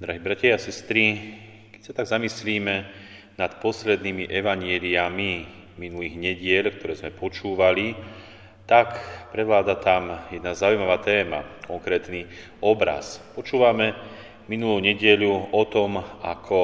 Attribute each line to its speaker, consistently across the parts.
Speaker 1: Drahí bratia a sestry, keď sa tak zamyslíme nad poslednými evanieliami minulých nediel, ktoré sme počúvali, tak prevláda tam jedna zaujímavá téma, konkrétny obraz. Počúvame minulú nedieľu o tom, ako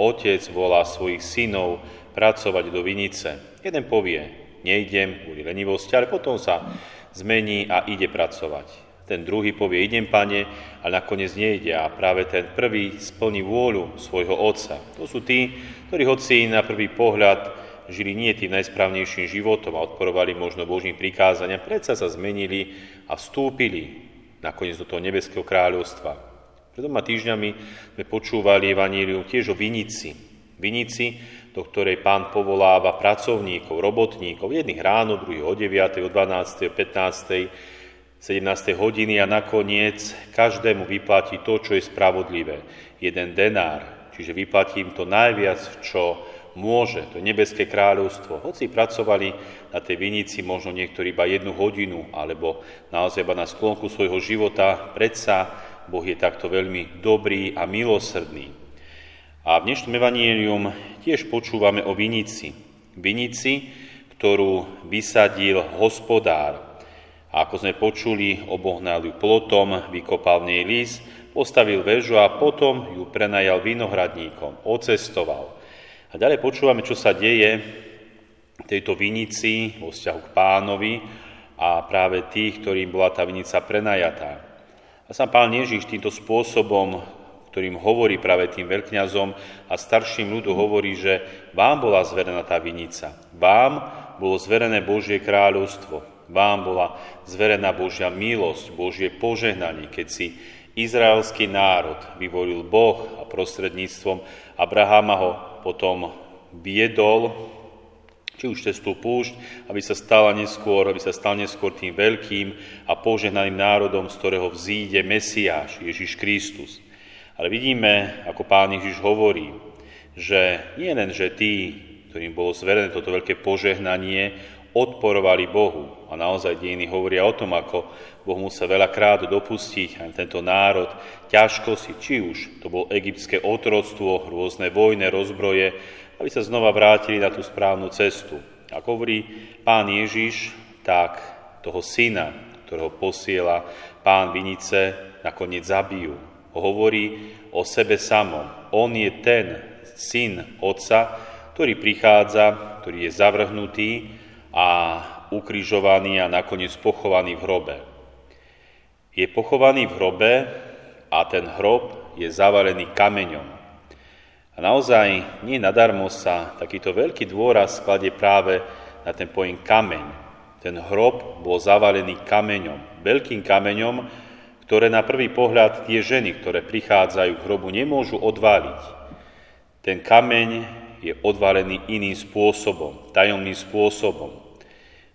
Speaker 1: otec volá svojich synov pracovať do vinice. Jeden povie, nejdem kvôli lenivosti, ale potom sa zmení a ide pracovať. Ten druhý povie, idem, pane, ale nakoniec nejde a práve ten prvý splní vôľu svojho otca. To sú tí, ktorí hoci na prvý pohľad žili nie tým najsprávnejším životom a odporovali možno Božím prikázania, predsa sa zmenili a vstúpili nakoniec do toho nebeského kráľovstva. Pred dvoma týždňami sme počúvali Evanílium tiež o Vinici. Vinici, do ktorej pán povoláva pracovníkov, robotníkov, jedných ráno, druhých o 9, o 12, o 15, 17 hodiny a nakoniec každému vyplatí to, čo je spravodlivé. Jeden denár, čiže vyplatí im to najviac, čo môže, to nebeské kráľovstvo. Hoci pracovali na tej vinici možno niektorí iba jednu hodinu, alebo naozaj iba na sklonku svojho života, predsa Boh je takto veľmi dobrý a milosrdný. A v dnešnom evanílium tiež počúvame o vinici. Vinici, ktorú vysadil hospodár. A ako sme počuli, obohnal ju plotom, vykopal v nej lis, postavil väžu a potom ju prenajal vinohradníkom, ocestoval. A ďalej počúvame, čo sa deje v tejto vinici vo vzťahu k pánovi a práve tých, ktorým bola tá vinica prenajatá. A sám pán Ježiš týmto spôsobom, ktorým hovorí práve tým veľkňazom a starším ľudu hovorí, že vám bola zverená tá vinica, vám bolo zverené Božie kráľovstvo, vám bola zverená Božia milosť, Božie požehnanie, keď si izraelský národ vyvolil Boh a prostredníctvom Abrahama ho potom viedol či už cez tú púšť, aby sa stala neskôr, aby sa stal neskôr tým veľkým a požehnaným národom, z ktorého vzíde Mesiáš, Ježiš Kristus. Ale vidíme, ako pán Ježiš hovorí, že nie len, že tí, ktorým bolo zverené toto veľké požehnanie, odporovali Bohu. A naozaj dejiny hovoria o tom, ako Boh musel veľakrát dopustiť aj tento národ ťažkosti, či už to bolo egyptské otroctvo, rôzne vojne, rozbroje, aby sa znova vrátili na tú správnu cestu. Ako hovorí pán Ježiš, tak toho syna, ktorého posiela pán Vinice, nakoniec zabijú. Hovorí o sebe samom. On je ten syn otca, ktorý prichádza, ktorý je zavrhnutý a ukrižovaný a nakoniec pochovaný v hrobe. Je pochovaný v hrobe a ten hrob je zavalený kameňom. A naozaj nie nadarmo sa takýto veľký dôraz skladie práve na ten pojem kameň. Ten hrob bol zavalený kameňom, veľkým kameňom, ktoré na prvý pohľad tie ženy, ktoré prichádzajú k hrobu, nemôžu odváliť. Ten kameň je odvalený iným spôsobom, tajomným spôsobom.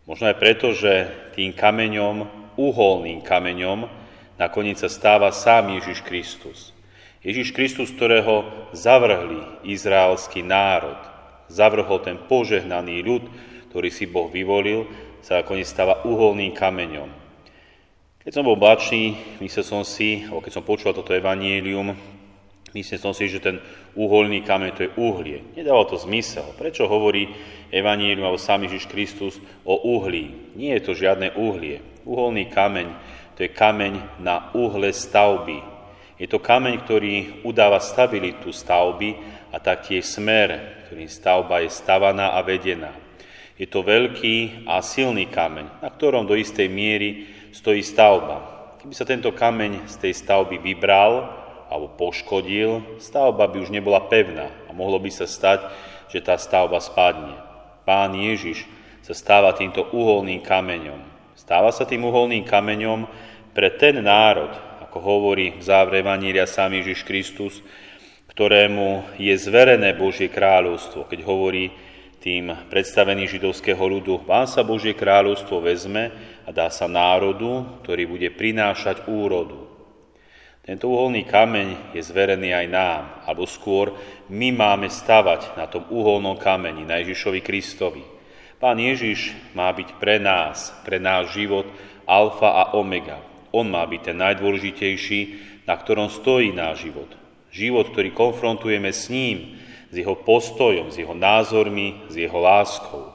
Speaker 1: Možno aj preto, že tým kameňom, uholným kameňom, nakoniec sa stáva sám Ježiš Kristus. Ježiš Kristus, ktorého zavrhli izraelský národ, zavrhol ten požehnaný ľud, ktorý si Boh vyvolil, sa nakoniec stáva uholným kameňom. Keď som bol mladší, myslel som si, keď som počúval toto evanielium, myslel som si, že ten uholný kameň to je uhlie. Nedalo to zmysel. Prečo hovorí evanielium alebo sám Ježiš Kristus o uhlí? Nie je to žiadne uhlie. Uholný kameň to je kameň na uhle stavby, je to kameň, ktorý udáva stabilitu stavby a taktiež smer, ktorým stavba je stavaná a vedená. Je to veľký a silný kameň, na ktorom do istej miery stojí stavba. Keby sa tento kameň z tej stavby vybral alebo poškodil, stavba by už nebola pevná a mohlo by sa stať, že tá stavba spadne. Pán Ježiš sa stáva týmto uholným kameňom. Stáva sa tým uholným kameňom pre ten národ, ako hovorí v závere Evanília sám Ježiš Kristus, ktorému je zverené Božie kráľovstvo, keď hovorí tým predstavený židovského ľudu, vám sa Božie kráľovstvo vezme a dá sa národu, ktorý bude prinášať úrodu. Tento uholný kameň je zverený aj nám, alebo skôr my máme stavať na tom uholnom kameni, na Ježišovi Kristovi. Pán Ježiš má byť pre nás, pre náš život alfa a omega, on má byť ten najdôležitejší, na ktorom stojí náš život. Život, ktorý konfrontujeme s ním, s jeho postojom, s jeho názormi, s jeho láskou.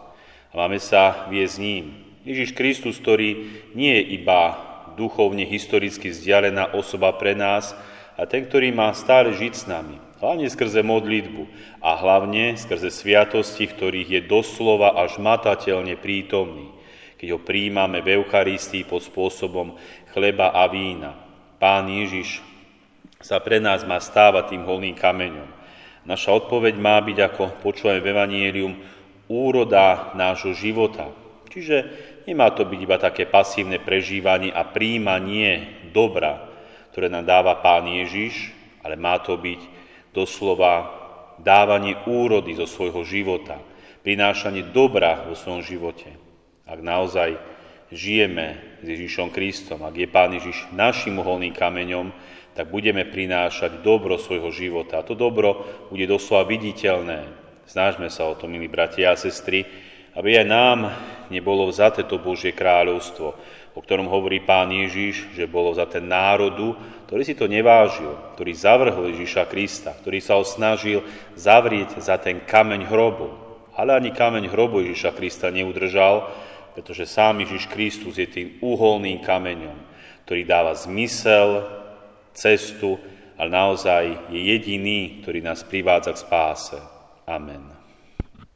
Speaker 1: A máme sa viesť ním. Ježiš Kristus, ktorý nie je iba duchovne, historicky vzdialená osoba pre nás, a ten, ktorý má stále žiť s nami, hlavne skrze modlitbu a hlavne skrze sviatosti, ktorých je doslova až matateľne prítomný, keď ho príjmame v Eucharistii pod spôsobom chleba a vína. Pán Ježiš sa pre nás má stávať tým holným kameňom. Naša odpoveď má byť, ako počúvame v Evangelium, úroda nášho života. Čiže nemá to byť iba také pasívne prežívanie a príjmanie dobra, ktoré nám dáva Pán Ježiš, ale má to byť doslova dávanie úrody zo svojho života, prinášanie dobra vo svojom živote. Ak naozaj žijeme s Ježišom Kristom, ak je Pán Ježiš našim uholným kameňom, tak budeme prinášať dobro svojho života. A to dobro bude doslova viditeľné. Snažme sa o to, milí bratia a sestry, aby aj nám nebolo vzaté to Božie kráľovstvo, o ktorom hovorí pán Ježiš, že bolo za ten národu, ktorý si to nevážil, ktorý zavrhol Ježiša Krista, ktorý sa ho snažil zavrieť za ten kameň hrobu. Ale ani kameň hrobu Ježiša Krista neudržal, pretože sám Ježiš Kristus je tým uholným kameňom, ktorý dáva zmysel, cestu, ale naozaj je jediný, ktorý nás privádza k spáse. Amen.